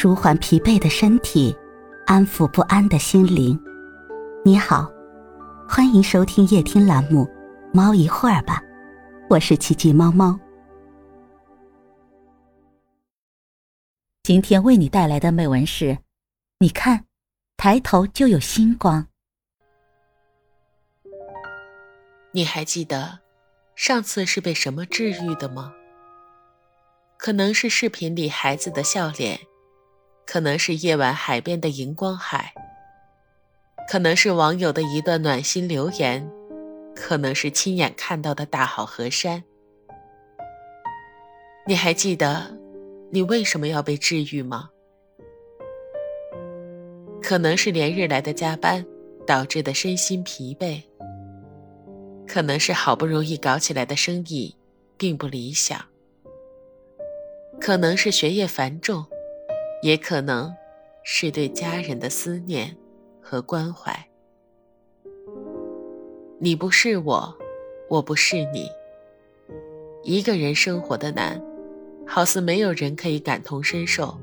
舒缓疲惫的身体，安抚不安的心灵。你好，欢迎收听夜听栏目《猫一会儿吧》，我是奇迹猫猫。今天为你带来的美文是：你看，抬头就有星光。你还记得上次是被什么治愈的吗？可能是视频里孩子的笑脸。可能是夜晚海边的荧光海，可能是网友的一段暖心留言，可能是亲眼看到的大好河山。你还记得你为什么要被治愈吗？可能是连日来的加班导致的身心疲惫，可能是好不容易搞起来的生意并不理想，可能是学业繁重。也可能是对家人的思念和关怀。你不是我，我不是你。一个人生活的难，好似没有人可以感同身受。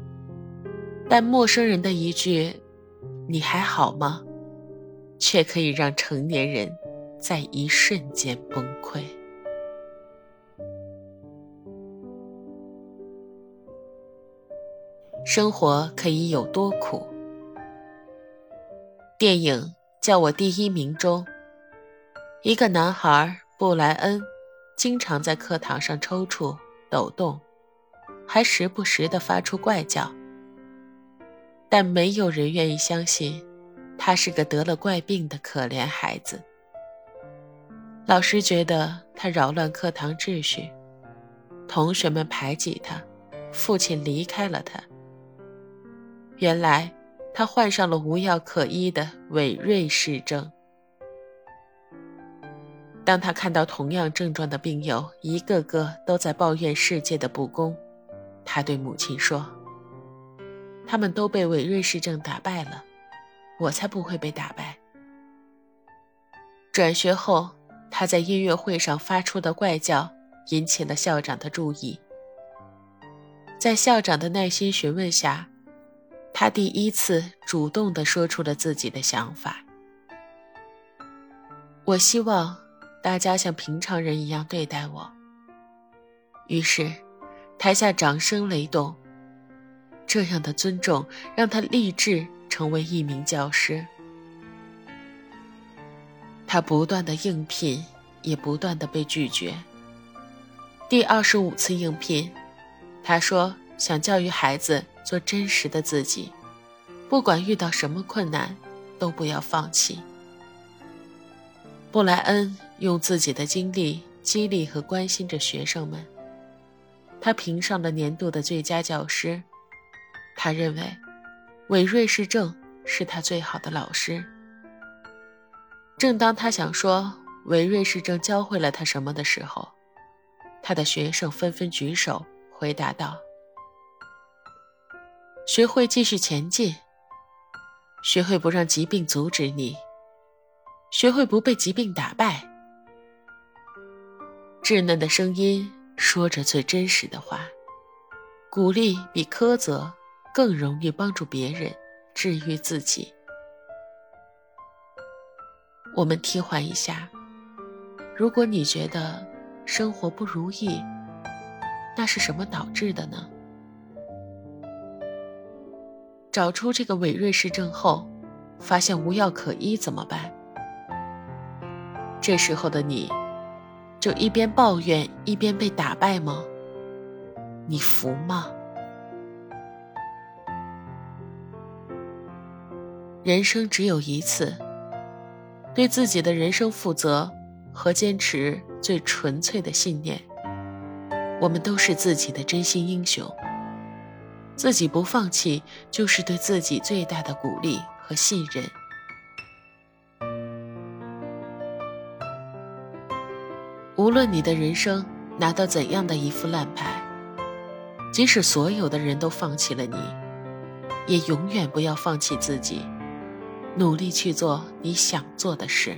但陌生人的一句“你还好吗”，却可以让成年人在一瞬间崩溃。生活可以有多苦？电影《叫我第一名》中，一个男孩布莱恩经常在课堂上抽搐、抖动，还时不时地发出怪叫。但没有人愿意相信，他是个得了怪病的可怜孩子。老师觉得他扰乱课堂秩序，同学们排挤他，父亲离开了他。原来，他患上了无药可医的韦瑞氏症。当他看到同样症状的病友一个个都在抱怨世界的不公，他对母亲说：“他们都被韦瑞氏症打败了，我才不会被打败。”转学后，他在音乐会上发出的怪叫引起了校长的注意。在校长的耐心询问下，他第一次主动地说出了自己的想法。我希望大家像平常人一样对待我。于是，台下掌声雷动。这样的尊重让他立志成为一名教师。他不断的应聘，也不断的被拒绝。第二十五次应聘，他说想教育孩子。做真实的自己，不管遇到什么困难，都不要放弃。布莱恩用自己的经历激励和关心着学生们，他评上了年度的最佳教师。他认为，韦瑞士正是他最好的老师。正当他想说韦瑞士正教会了他什么的时候，他的学生纷纷举手回答道。学会继续前进，学会不让疾病阻止你，学会不被疾病打败。稚嫩的声音说着最真实的话，鼓励比苛责更容易帮助别人治愈自己。我们替换一下，如果你觉得生活不如意，那是什么导致的呢？找出这个韦瑞氏症后，发现无药可医怎么办？这时候的你，就一边抱怨一边被打败吗？你服吗？人生只有一次，对自己的人生负责和坚持最纯粹的信念，我们都是自己的真心英雄。自己不放弃，就是对自己最大的鼓励和信任。无论你的人生拿到怎样的一副烂牌，即使所有的人都放弃了你，也永远不要放弃自己，努力去做你想做的事。